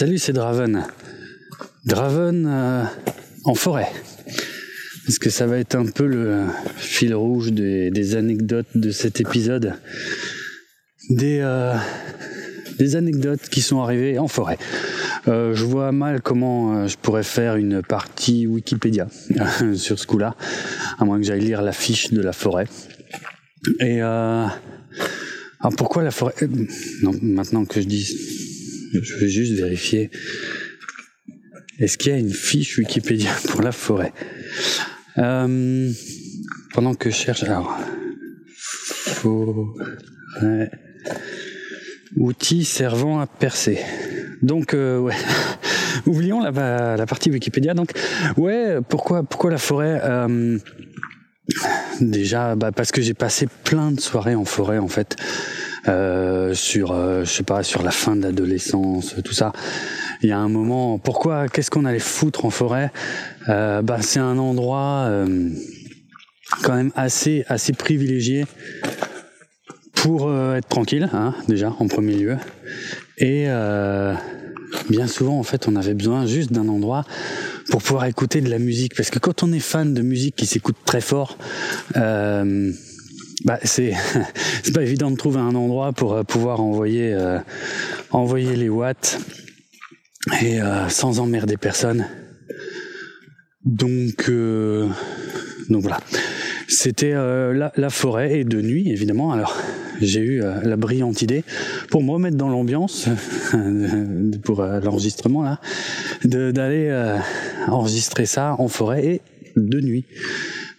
Salut, c'est Draven. Draven euh, en forêt. Parce que ça va être un peu le fil rouge des, anecdotes de cet épisode. Des, euh, des anecdotes qui sont arrivées en forêt. Euh, je vois mal comment je pourrais faire une partie Wikipédia sur ce coup-là, à moins que j'aille lire la fiche de la forêt. Et alors pourquoi la forêt? Non, maintenant que je dis je vais juste vérifier. Est-ce qu'il y a une fiche Wikipédia pour la forêt? Euh, Pendant que je cherche, alors forêt outils servant à percer. Donc euh, ouais, oublions la, partie Wikipédia. Donc ouais, pourquoi pourquoi la forêt euh, Déjà, bah, parce que j'ai passé plein de soirées en forêt en fait. Euh, sur, euh, je sais pas, sur la fin de l'adolescence, tout ça. Il y a un moment, pourquoi, qu'est-ce qu'on allait foutre en forêt? Euh, Bah, c'est un endroit quand même assez, assez privilégié pour être tranquille, hein, déjà en premier lieu, et bien souvent en fait on avait besoin juste d'un endroit pour pouvoir écouter de la musique. Parce que quand on est fan de musique qui s'écoute très fort bah, c'est c'est pas évident de trouver un endroit pour euh, pouvoir envoyer euh, envoyer les watts et euh, sans emmerder personne. Donc donc voilà. C'était la, la, forêt et de nuit évidemment. Alors j'ai eu la brillante idée pour me remettre dans l'ambiance pour l'enregistrement là, d'aller enregistrer ça en forêt et de nuit.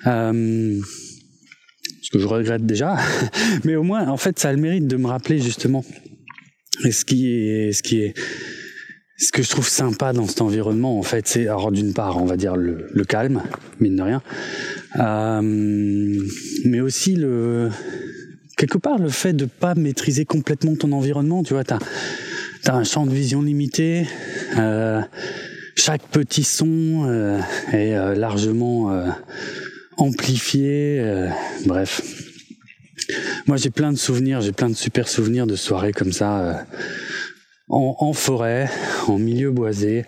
Euh, que je regrette déjà, mais au moins, en fait, ça a le mérite de me rappeler justement ce qui est, ce qui est, ce que je trouve sympa dans cet environnement, en fait, c'est, alors d'une part, on va dire le, le calme, mine de rien, euh, mais aussi le, quelque part, le fait de pas maîtriser complètement ton environnement, tu vois, t'as, as un champ de vision limité, euh, chaque petit son euh, est euh, largement euh, amplifié. Euh, bref. Moi, j'ai plein de souvenirs, j'ai plein de super souvenirs de soirées comme ça. Euh, en, forêt, en milieu boisé.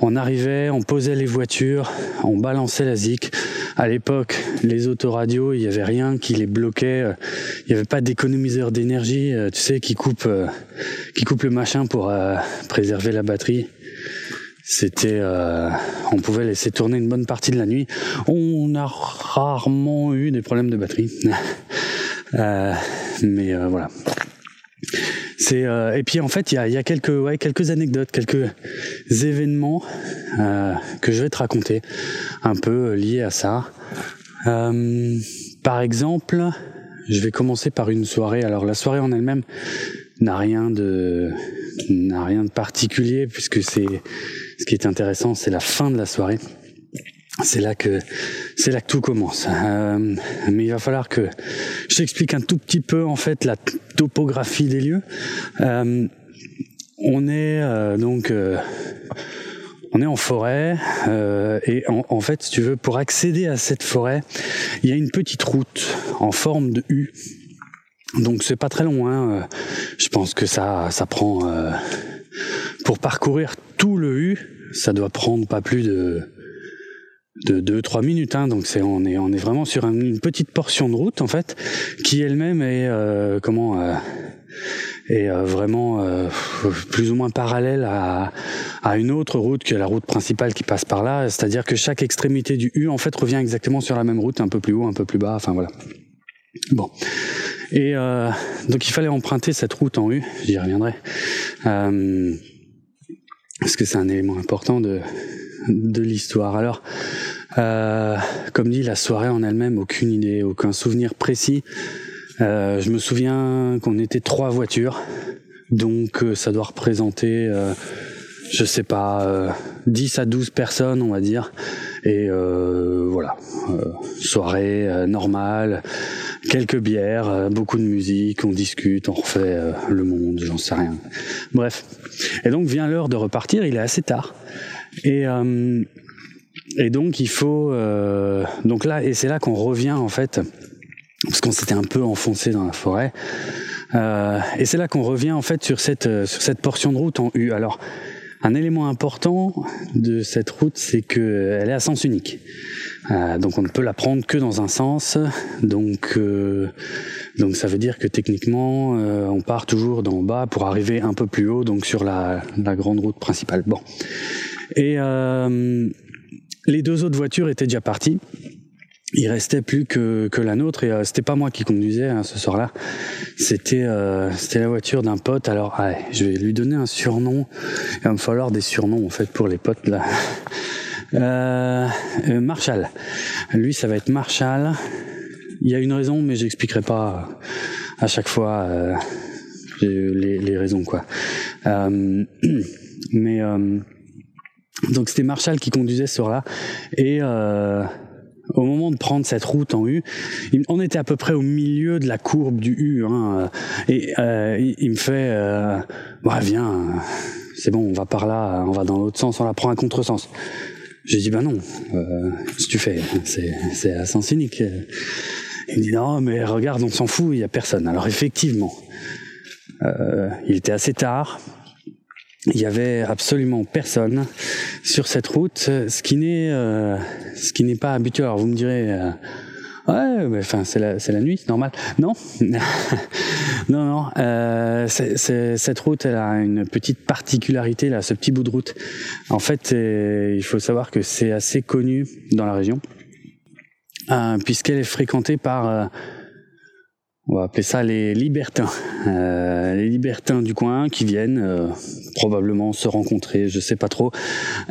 On arrivait, on posait les voitures, on balançait la zik. À l'époque, les autoradios, il n'y avait rien qui les bloquait. Euh, il n'y avait pas d'économiseur d'énergie, tu sais, qui coupe, qui coupe le machin pour préserver la batterie. C'était, euh, on pouvait laisser tourner une bonne partie de la nuit. On a rarement eu des problèmes de batterie, euh, mais euh, voilà. C'est et puis en fait il y a, y a, quelques ouais, quelques anecdotes, quelques événements que je vais te raconter, un peu liés à ça. par exemple, je vais commencer par une soirée. Alors la soirée en elle-même n'a rien de n'a rien de particulier puisque c'est ce qui est intéressant, c'est la fin de la soirée. C'est là que c'est là que tout commence. Euh, mais il va falloir que je t'explique un tout petit peu en fait la topographie des lieux. Euh, on est euh, donc on est en forêt et en, en, fait, si tu veux, pour accéder à cette forêt, il y a une petite route en forme de U. Donc c'est pas très loin. je pense que ça ça prend pour parcourir tout le U, ça doit prendre pas plus de de 2-3 minutes. Hein, donc c'est on est on est vraiment sur une petite portion de route en fait qui elle-même est euh, comment euh, est euh, vraiment euh, plus ou moins parallèle à, à une autre route que la route principale qui passe par là. C'est-à-dire que chaque extrémité du U en fait revient exactement sur la même route, un peu plus haut, un peu plus bas. Enfin voilà. Bon. Et euh, donc il fallait emprunter cette route en U, j'y reviendrai. Euh, parce que c'est un élément important de, l'histoire. Alors, euh, comme dit, la soirée en elle-même, aucune idée, aucun souvenir précis. Je me souviens qu'on était trois voitures, donc ça doit représenter, je sais pas, 10 à 12 personnes, on va dire. Et voilà, soirée normale, quelques bières, beaucoup de musique, on discute, on refait le monde, j'en sais rien. Bref, et donc vient l'heure de repartir, il est assez tard. Et, euh, et donc il faut... Euh, donc là, et c'est là qu'on revient en fait, parce qu'on s'était un peu enfoncé dans la forêt. Euh, et c'est là qu'on revient en fait sur cette, sur cette portion de route en U. Alors, un élément important de cette route, c'est qu'elle est à sens unique. Euh, donc on ne peut la prendre que dans un sens. Donc, euh, ça veut dire que techniquement, euh, on part toujours d'en bas pour arriver un peu plus haut, donc sur la, grande route principale. Et les deux autres voitures étaient déjà parties il restait plus que, que la nôtre et euh, c'était pas moi qui conduisais hein, ce soir-là. C'était euh, c'était la voiture d'un pote. Alors je vais lui donner un surnom. Il va me falloir des surnoms en fait pour les potes là. Euh, euh Marshall. Lui ça va être Marshall. Il y a une raison mais j'expliquerai pas à chaque fois les, les, raisons quoi. mais donc c'était Marshall qui conduisait ce soir-là et au moment de prendre cette route en U, on était à peu près au milieu de la courbe du U, hein, et euh, il, me fait, euh, viens, c'est bon, on va par là, on va dans l'autre sens, on la prend à contresens. J'ai dit bah non, euh, ce que tu fais, c'est à sens. Il me dit non mais regarde, on s'en fout, il y a personne. Alors effectivement, euh, il était assez tard, il y avait absolument personne sur cette route, ce qui n'est euh, ce qui n'est pas habituel. Alors vous me direz euh, ouais, mais enfin c'est la c'est la nuit, c'est normal. Non, non non. Euh, c'est, cette route, elle a une petite particularité là, ce petit bout de route. En fait, il faut savoir que c'est assez connu dans la région, puisqu'elle est fréquentée par on va appeler ça les libertins, euh, les libertins du coin qui viennent euh, probablement se rencontrer, je sais pas trop.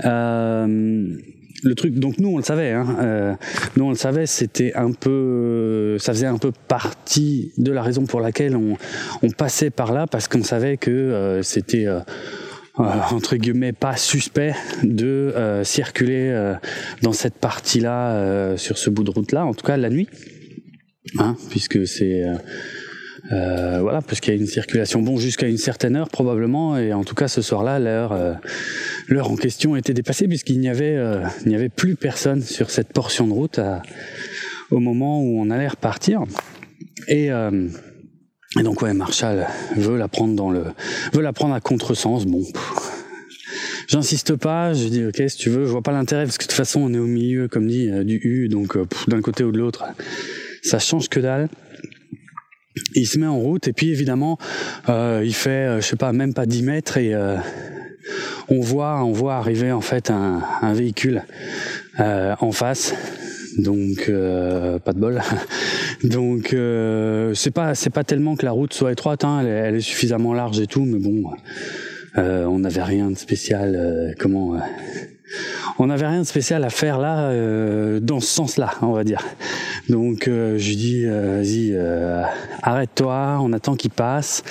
Euh, le truc, donc nous on le savait, hein, euh, nous on le savait, c'était un peu, ça faisait un peu partie de la raison pour laquelle on, on passait par là parce qu'on savait que euh, c'était entre guillemets pas suspect de circuler dans cette partie-là sur ce bout de route-là, en tout cas la nuit hein, puisque c'est euh, euh, voilà, puisqu'il y a une circulation bon jusqu'à une certaine heure probablement, et en tout cas ce soir-là, l'heure euh, en question était dépassée puisqu'il n'y avait avait plus personne sur cette portion de route au moment où on allait repartir. Et et donc ouais, Marshall veut la prendre dans le veut la prendre à contresens. Bon, j'insiste pas. Je dis ok si tu veux, je vois pas l'intérêt parce que de toute façon on est au milieu comme dit du U, donc d'un côté ou de l'autre ça change que dalle. Il se met en route et puis évidemment, euh, il fait, euh, je sais pas, même pas 10 mètres et euh, on voit, on voit arriver en fait un, véhicule en face. Donc pas de bol. Donc c'est pas c'est pas tellement que la route soit étroite, hein, elle, est, elle, est, suffisamment large et tout, mais bon, on n'avait rien de spécial. comment on n'avait rien de spécial à faire là, euh, dans ce sens-là, on va dire. Donc euh, je lui dis, euh, vas-y, arrête-toi, on attend qu'il passe.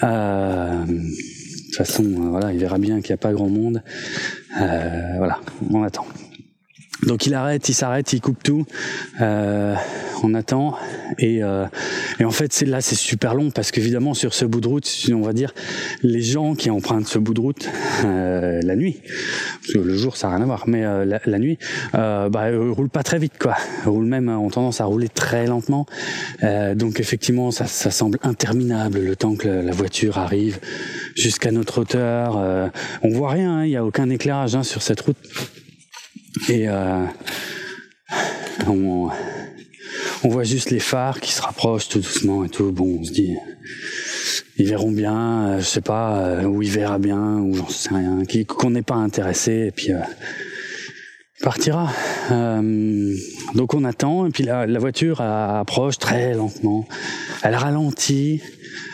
de toute façon, voilà, il verra bien qu'il n'y a pas grand monde. voilà, on attend. Donc il arrête, il s'arrête, il coupe tout. Euh, on attend et, euh, et en fait là c'est super long parce qu'évidemment sur ce bout de route, on va dire les gens qui empruntent ce bout de route euh, la nuit, parce que le jour ça n'a rien à voir, mais euh, la, nuit, bah roulent pas très vite quoi, roulent même ont tendance à rouler très lentement. Donc effectivement ça, ça, semble interminable le temps que la, voiture arrive jusqu'à notre hauteur. on voit rien, hein, il n'y a aucun éclairage hein, sur cette route. Et euh, on, voit juste les phares qui se rapprochent tout doucement et tout. Bon, on se dit, ils verront bien, euh, je sais pas, euh, ou il verra bien, ou j'en sais rien, qu'on n'est pas intéressé, et puis euh, partira. Donc on attend, et puis la, la voiture approche très lentement. Elle ralentit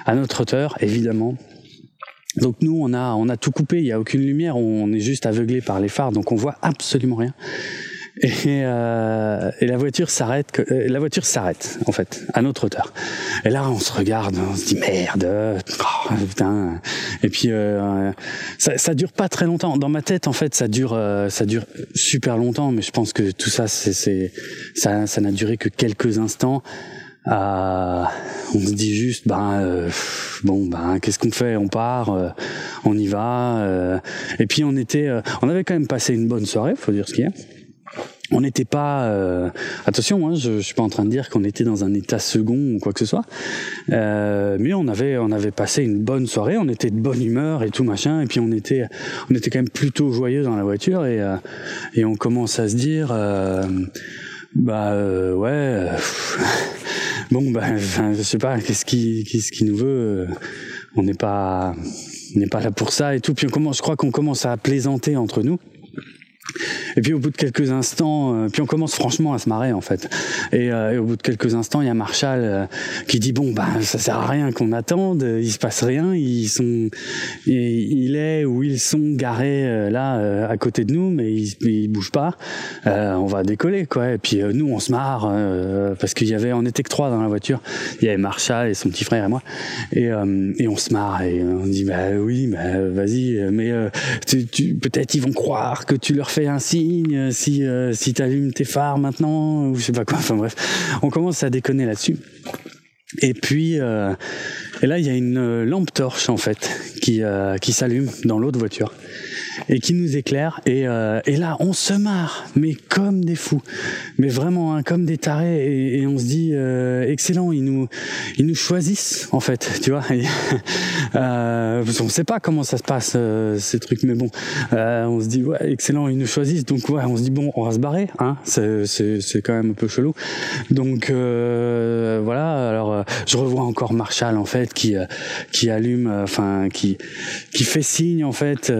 à notre hauteur, évidemment. Donc nous, on a, on a tout coupé, il n'y a aucune lumière, on est juste aveuglé par les phares, donc on voit absolument rien. Et, euh, et la voiture s'arrête, euh, la voiture s'arrête en fait à notre hauteur. Et là, on se regarde, on se dit merde, oh, putain. Et puis euh, ça, ça dure pas très longtemps. Dans ma tête, en fait, ça dure, euh, ça dure super longtemps, mais je pense que tout ça, c'est, ça, ça n'a duré que quelques instants. Euh, on se dit juste, ben euh, bon, ben qu'est-ce qu'on fait? On part, euh, on y va. et puis on était, on avait quand même passé une bonne soirée, faut dire ce qu'il y a. on n'était pas euh, attention hein, je, je suis pas en train de dire qu'on était dans un état second ou quoi que ce soit euh, mais on avait on avait passé une bonne soirée on était de bonne humeur et tout machin et puis on était on était quand même plutôt joyeux dans la voiture et euh, et on commence à se dire euh, bah euh, ouais bon bah je sais pas qu'est-ce qui qu'est-ce qui nous veut on n'est pas on n'est pas là pour ça et tout. Puis on commence je crois qu'on commence à plaisanter entre nous et puis au bout de quelques instants, euh, puis on commence franchement à se marrer en fait. Et, euh, au bout de quelques instants, il y a Marshall euh, qui dit bon bah ça sert à rien qu'on attende, il se passe rien, ils sont, il est ou ils sont garés là à côté de nous, mais ils, ils bougent pas. on va décoller quoi. Et puis nous on se marre parce qu'il y avait, on était que trois dans la voiture. Il y avait Marshall et son petit frère et moi. Et, on se marre et on dit bah oui, bah vas-y, mais peut-être ils vont croire que tu leur fais un signe, euh, si, euh, si tu allumes tes phares maintenant, ou je sais pas quoi. Enfin bref, on commence à déconner là-dessus. Et puis, euh, et là, il y a une lampe torche en fait qui, euh, qui s'allume dans l'autre voiture et qui nous éclaire. Et, euh, et là, on se marre, mais comme des fous, mais vraiment hein, comme des tarés. Et, on se dit euh, excellent, ils nous ils nous choisissent en fait, tu vois. Euh, on sait pas comment ça se passe ces trucs, mais bon, on se dit excellent, ils nous choisissent. Donc ouais, on se dit bon, on va se barrer. Hein, c'est quand même un peu chelou. Donc voilà. Alors je revois encore Marshall en fait qui qui allume, enfin qui qui fait signe en fait.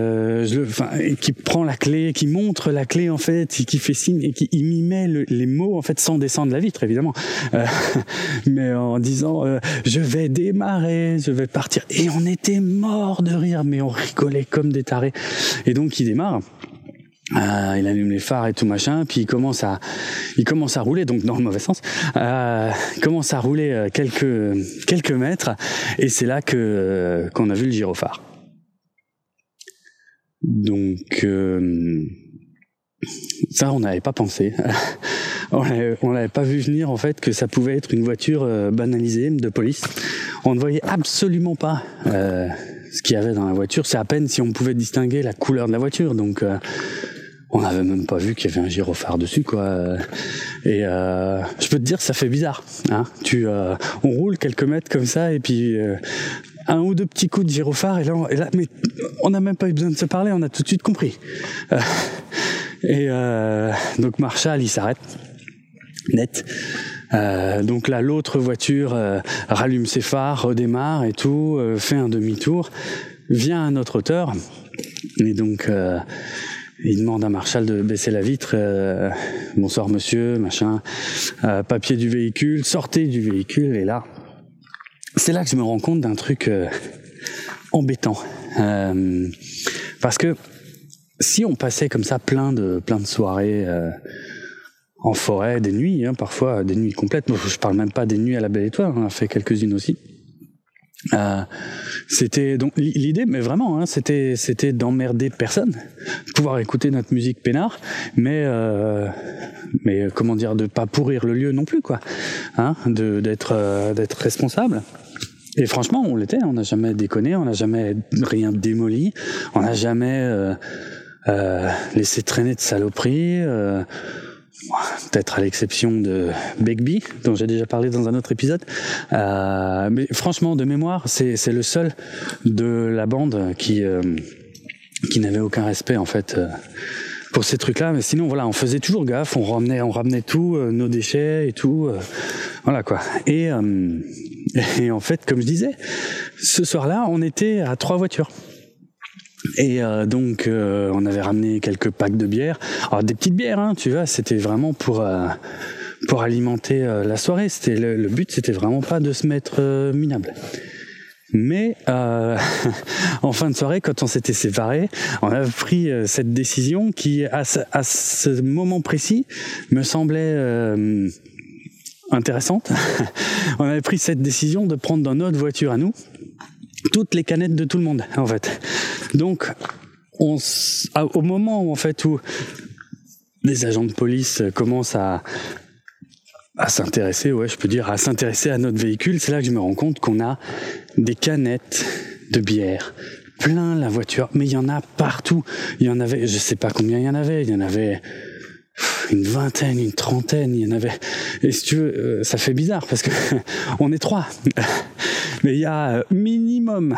Qui prend la clé, qui montre la clé en fait, qui fait signe et qui il met le, les mots en fait sans descendre la vitre évidemment, euh, mais en disant euh, je vais démarrer, je vais partir et on était mort de rire, mais on rigolait comme des tarés et donc il démarre. Euh, il allume les phares et tout machin, puis il commence à, il commence à rouler, donc dans le mauvais sens. Il commence à rouler quelques quelques mètres, et c'est là que qu'on a vu le gyrophare. Donc euh, ça, on n'avait pas pensé. on l'avait pas vu venir en fait que ça pouvait être une voiture euh, banalisée de police. On ne voyait absolument pas euh, ce qu'il y avait dans la voiture. C'est à peine si on pouvait distinguer la couleur de la voiture. Donc on n'avait même pas vu qu'il y avait un gyrophare dessus quoi. Et je peux te dire, ça fait bizarre. Hein tu, on roule quelques mètres comme ça et puis un ou deux petits coups de gyrophare et là, et là mais on n'a même pas eu besoin de se parler, on a tout de suite compris. Euh, et euh, donc Marshall, il s'arrête net. Euh, donc là, l'autre voiture rallume ses phares, redémarre et tout, fait un demi-tour, vient à notre hauteur et donc il demande à Marshall de baisser la vitre. bonsoir monsieur, machin, papier du véhicule, sortez du véhicule et là, c'est là que je me rends compte d'un truc euh, embêtant. Euh, parce que si on passait comme ça plein de, plein de soirées euh, en forêt, des nuits, hein, parfois des nuits complètes, moi, je parle même pas des nuits à la belle étoile, on a fait quelques-unes aussi. C'était donc l'idée, mais vraiment, hein, c'était c'était d'emmerder personne, pouvoir écouter notre musique peinard, mais mais comment dire, de pas pourrir le lieu non plus, quoi, hein, de d'être d'être responsable. Et franchement, on l'était. On n'a jamais déconné, on n'a jamais rien démoli, on n'a jamais euh, euh, laissé traîner de saloperies. Euh, peut-être à l'exception de Begbie, dont j'ai déjà parlé dans un autre épisode. Euh, mais franchement, de mémoire, c'est le seul de la bande qui euh, qui n'avait aucun respect en fait. Pour ces trucs-là, mais sinon voilà, on faisait toujours gaffe, on ramenait, on ramenait tout, euh, nos déchets et tout, euh, voilà quoi. Et, euh, et en fait, comme je disais, ce soir-là, on était à trois voitures. Et donc, on avait ramené quelques packs de bière. Alors, des petites bières, hein, tu vois, c'était vraiment pour pour alimenter la soirée. C'était le, but, c'était vraiment pas de se mettre minable. Mais euh, en fin de soirée, quand on s'était séparés, on a pris euh, cette décision qui, à ce, moment précis, me semblait euh, intéressante. on avait pris cette décision de prendre dans notre voiture à nous toutes les canettes de tout le monde, en fait. Donc, on, au moment en fait, où les agents de police commencent à à s'intéresser, ouais, je peux dire, à s'intéresser à notre véhicule, c'est là que je me rends compte qu'on a des canettes de bière plein la voiture, mais il y en a partout. Il y en avait, je sais pas combien il y en avait, il y en avait une vingtaine, une trentaine, il y en avait. Et si tu veux, euh, ça fait bizarre parce que on est trois. Mais il y a minimum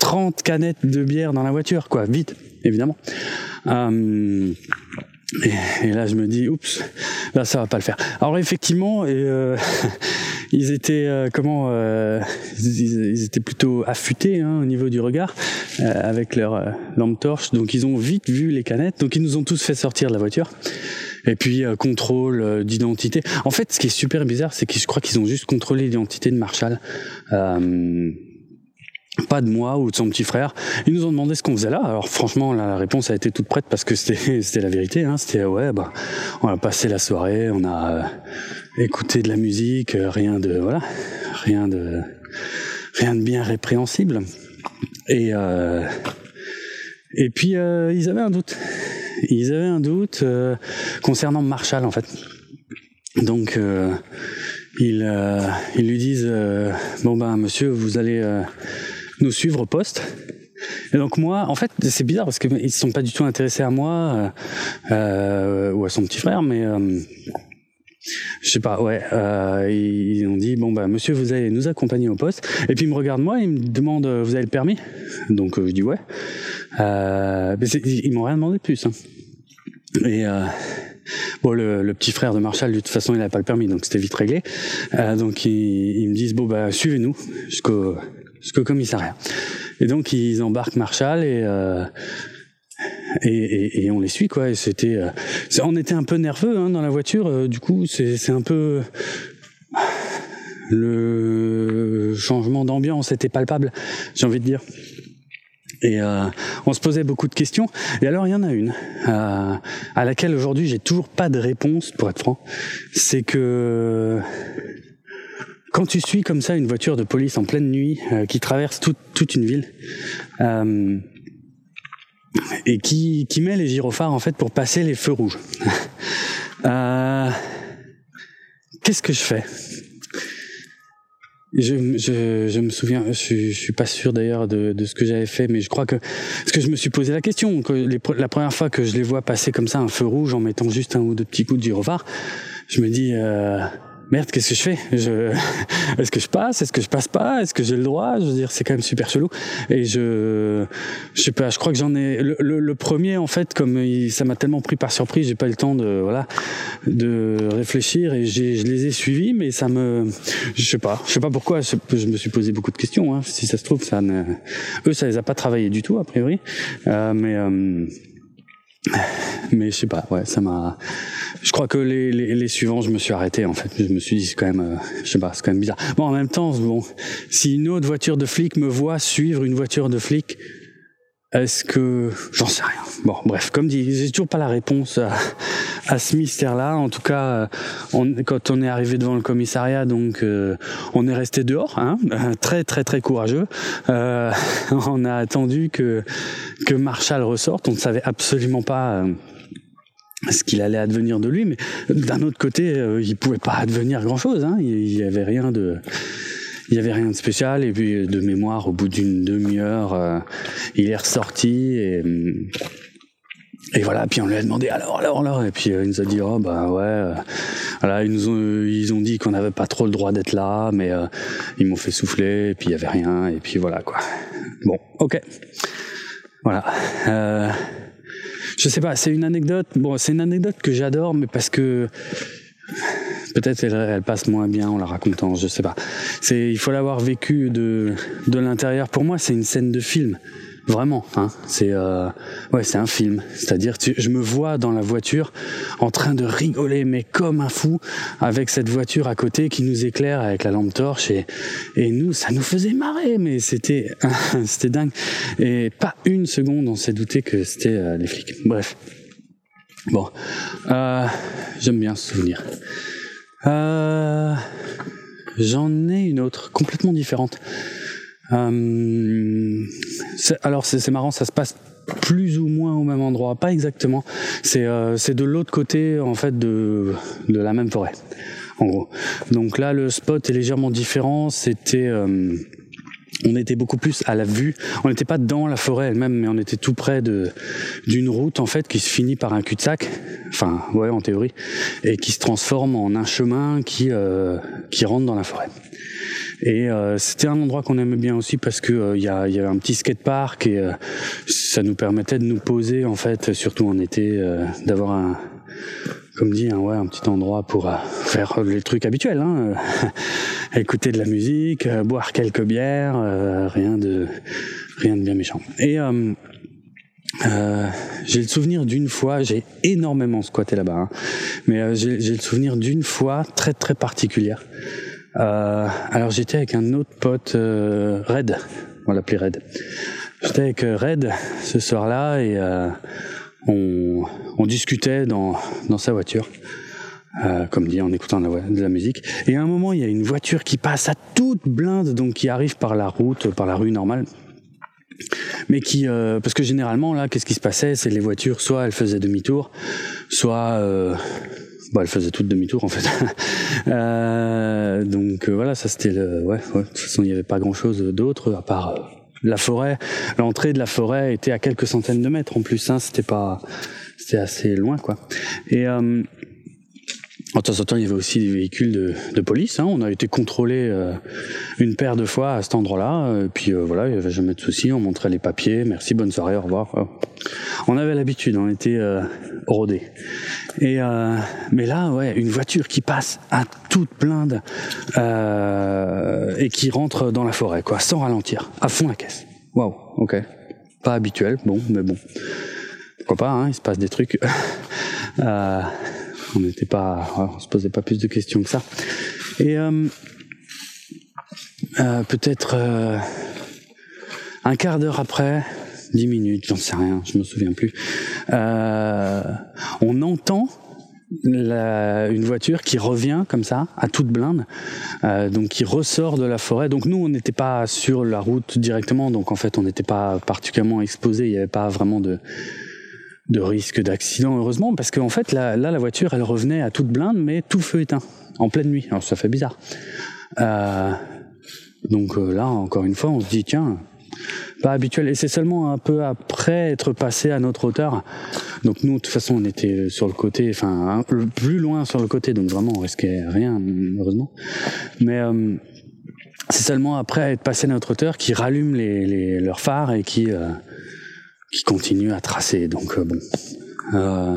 30 canettes de bière dans la voiture, quoi, vite, évidemment. Euh, et, là, je me dis, oups, là, ça va pas le faire. Alors effectivement, et, euh, ils étaient euh, comment euh, ils, étaient plutôt affûtés hein, au niveau du regard euh, avec leur lampe torche. Donc ils ont vite vu les canettes. Donc ils nous ont tous fait sortir de la voiture. Et puis contrôle d'identité. En fait, ce qui est super bizarre, c'est que je crois qu'ils ont juste contrôlé l'identité de Marshall pas de moi ou de son petit frère. Ils nous ont demandé ce qu'on faisait là. Alors franchement, la réponse a été toute prête parce que c'était la vérité. Hein. C'était ouais, bah, on a passé la soirée, on a euh, écouté de la musique, euh, rien de voilà, rien de rien de bien répréhensible. Et euh, puis ils avaient un doute. Ils avaient un doute concernant Marshall en fait. Donc ils, ils lui disent bon ben monsieur vous allez nous suivre au poste. Et donc moi, en fait, c'est bizarre parce qu'ils ne sont pas du tout intéressés à moi euh, euh, ou à son petit frère, mais euh, je sais pas, ouais. Euh, ils ont dit bon bah monsieur, vous allez nous accompagner au poste. Et puis ils me regardent moi, ils me demandent vous avez le permis? Donc je dis ouais. mais ils m'ont rien demandé de plus. Hein. Et bon, le, petit frère de Marshall, de toute façon, il n'avait pas le permis, donc c'était vite réglé. donc ils, ils, me disent bon bah suivez-nous jusqu'au jusqu'au commissariat. Et donc ils embarquent Marshall et euh, et, et, on les suit quoi. Et c'était, euh, on était un peu nerveux hein, dans la voiture. Euh, du coup, c'est un peu le changement d'ambiance était palpable. J'ai envie de dire. Et on se posait beaucoup de questions. Et alors il y en a une à laquelle aujourd'hui j'ai toujours pas de réponse pour être franc. C'est que quand tu suis comme ça une voiture de police en pleine nuit euh, qui traverse toute une ville euh, et qui, met les gyrophares en fait pour passer les feux rouges, euh, qu'est-ce que je fais? Je, je, me souviens, je, je suis pas sûr d'ailleurs de, ce que j'avais fait, mais je crois que parce que je me suis posé la question que la première fois que je les vois passer comme ça un feu rouge en mettant juste un ou deux petits coups de gyrophare, je me dis euh, merde, qu'est-ce que je fais? Je... Est-ce que je passe? Est-ce que je passe pas? Est-ce que j'ai le droit? Je veux dire, c'est quand même super chelou. Et je, je sais pas, je crois que j'en ai le, le, premier en fait, comme ça m'a tellement pris par surprise, j'ai pas eu le temps de voilà de réfléchir et je les ai suivis, mais ça me, je sais pas, je sais pas pourquoi, je, je me suis posé beaucoup de questions. Hein. Si ça se trouve, ça ne, eux, ça les a pas travaillé du tout a priori, euh, mais euh, mais je sais pas, ouais, ça m'a. Je crois que les, les, les, suivants, je me suis arrêté en fait. Je me suis dit c'est quand même, euh, je sais pas, c'est quand même bizarre. Bon, en même temps, bon, si une autre voiture de flic me voit suivre une voiture de flic, est-ce que j'en sais rien. Bon, bref, comme dit, j'ai toujours pas la réponse à, à ce mystère-là. En tout cas, euh, on, quand on est arrivé devant le commissariat, donc euh, on est resté dehors, hein, très très très courageux. Euh, on a attendu que que Marshall ressorte. On ne savait absolument pas. ce qu'il allait advenir de lui, mais d'un autre côté, il pouvait pas advenir grand-chose. Hein. Il y avait rien de, il y avait rien de spécial et puis de mémoire au bout d'une demi-heure euh, il est ressorti et et voilà puis on lui a demandé alors alors alors et puis euh, il nous a dit oh bah ouais euh, voilà ils nous ont ils ont dit qu'on n'avait pas trop le droit d'être là mais ils m'ont fait souffler et puis il y avait rien et puis voilà quoi. Bon ok. Voilà. Euh, je sais pas c'est une anecdote bon c'est une anecdote que j'adore mais parce que Peut-être elle, passe moins bien en la racontant, je sais pas. C'est, il faut l'avoir vécu de, de l'intérieur. Pour moi, c'est une scène de film. Vraiment, hein. C'est euh, ouais, c'est un film. C'est-à-dire, je me vois dans la voiture en train de rigoler, mais comme un fou, avec cette voiture à côté qui nous éclaire avec la lampe torche et et nous, ça nous faisait marrer, mais c'était c'était dingue. Et pas une seconde, on s'est douté que c'était euh, les flics. Bref. Bon, euh, j'aime bien ce souvenir. Euh, J'en ai une autre, complètement différente. Euh, alors c'est marrant, ça se passe plus ou moins au même endroit, pas exactement. C'est euh, de l'autre côté en fait de, de la même forêt, en gros. Donc là le spot est légèrement différent. C'était on était beaucoup plus à la vue. On n'était pas dans la forêt elle-même, mais on était tout près de d'une route en fait qui se finit par un cul-de-sac. Enfin, ouais, en théorie, et qui se transforme en un chemin qui euh, qui rentre dans la forêt. Et euh, c'était un endroit qu'on aimait bien aussi parce que euh, il y, a, y, avait un petit skatepark et euh, ça nous permettait de nous poser en fait, surtout en été, d'avoir un comme dit, hein, ouais, un petit endroit pour euh, faire les trucs habituels, hein, euh, écouter de la musique, euh, boire quelques bières, rien de rien de bien méchant. Et j'ai le souvenir d'une fois, j'ai énormément squatté là-bas, hein, mais j'ai le souvenir d'une fois très très particulière. alors j'étais avec un autre pote, Red, on l'appelait Red. J'étais avec Red ce soir-là et on, discutait dans, sa voiture. Euh, comme dit en écoutant de la musique. Et à un moment, il y a une voiture qui passe à toute blinde, donc qui arrive par la route, par la rue normale. Mais qui, euh, parce que généralement là, qu'est-ce qui se passait? C'est les voitures, soit elles faisaient demi-tour, soit euh, bah, elles faisaient toutes demi-tour en fait. donc voilà, ça c'était le, ouais, ouais, de toute façon il n'y avait pas grand-chose d'autre à part la forêt, l'entrée de la forêt était à quelques centaines de mètres en plus. Hein, c'était pas, c'était assez loin quoi. Et euh, de temps en temps, il y avait aussi des véhicules de, de police. Hein. On a été contrôlé euh, une paire de fois à cet endroit-là. Et puis euh, voilà, il n'y avait jamais de souci. On montrait les papiers. Merci, bonne soirée, au revoir. On avait l'habitude, on était euh, rodés. Et mais là, ouais, une voiture qui passe à toute blinde et qui rentre dans la forêt, quoi, sans ralentir, à fond la caisse. Waouh, ok, pas habituel, bon, mais bon, pourquoi pas hein, Il se passe des trucs. on n'était pas, on se posait pas plus de questions que ça. Et euh, euh, peut-être euh, un quart d'heure après, dix minutes, j'en sais rien, je me souviens plus. on entend une voiture qui revient comme ça à toute blinde, donc qui ressort de la forêt. Donc nous, on n'était pas sur la route directement, donc en fait, on n'était pas particulièrement exposé. Il n'y avait pas vraiment de de risque d'accident, heureusement, parce qu'en fait, là, là, la voiture, elle revenait à toute blinde, mais tout feu éteint, en pleine nuit. Alors ça fait bizarre. Euh, donc euh, là, encore une fois, on se dit, tiens, pas habituel. Et c'est seulement un peu après être passé à notre hauteur. Donc nous, de toute façon, on était sur le côté, enfin, plus loin sur le côté, donc vraiment, on risquait rien, heureusement. Mais euh, c'est seulement après être passé à notre hauteur qu'ils rallument les, les, leurs phares et qui euh, qui continue à tracer. Donc euh, bon. Euh,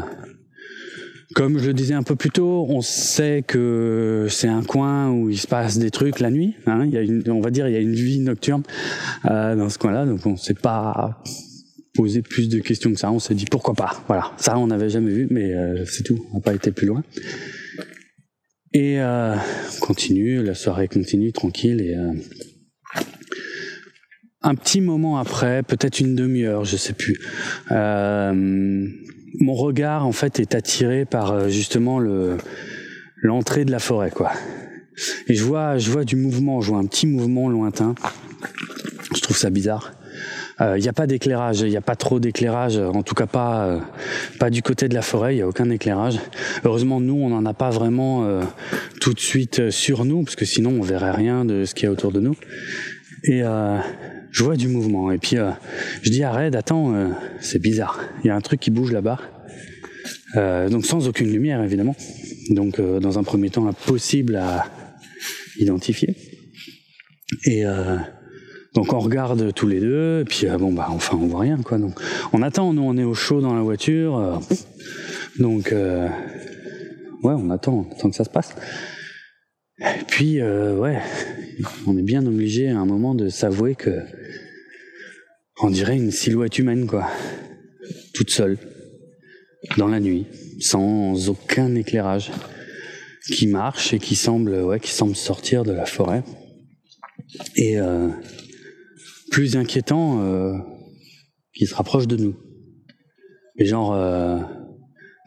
comme je le disais un peu plus tôt, on sait que c'est un coin où il se passe des trucs la nuit. Hein, on va dire, il y a une vie nocturne euh, dans ce coin-là. Donc on ne s'est pas posé plus de questions que ça. On s'est dit pourquoi pas. Voilà, ça on n'avait jamais vu, mais c'est tout. On n'a pas été plus loin. Et euh, continue, la soirée continue tranquille et un petit moment après, peut-être une demi-heure, je sais plus. Euh, mon regard en fait est attiré par euh, justement le l'entrée de la forêt, quoi. Et je vois, je vois du mouvement, je vois un petit mouvement lointain. Je trouve ça bizarre. Il euh, n'y a pas d'éclairage, il n'y a pas trop d'éclairage, en tout cas pas euh, pas du côté de la forêt, il n'y a aucun éclairage. Heureusement, nous, on n'en a pas vraiment euh, tout de suite sur nous, parce que sinon on verrait rien de ce qu'il y a autour de nous. Et je vois du mouvement. Et puis euh, je dis arrête, attends, euh, c'est bizarre. Il y a un truc qui bouge là-bas. Euh, donc sans aucune lumière évidemment. Donc dans un premier temps impossible à identifier. Et donc on regarde tous les deux. Et puis bon bah enfin on voit rien quoi. Donc on attend. Nous on est au chaud dans la voiture. donc ouais on attend, on attend que ça se passe. Et puis ouais, on est bien obligé à un moment de s'avouer que on dirait une silhouette humaine, quoi. Toute seule, dans la nuit, sans aucun éclairage, qui marche et qui semble, sortir de la forêt. Et euh, plus inquiétant, euh, qui se rapproche de nous. Et genre, euh,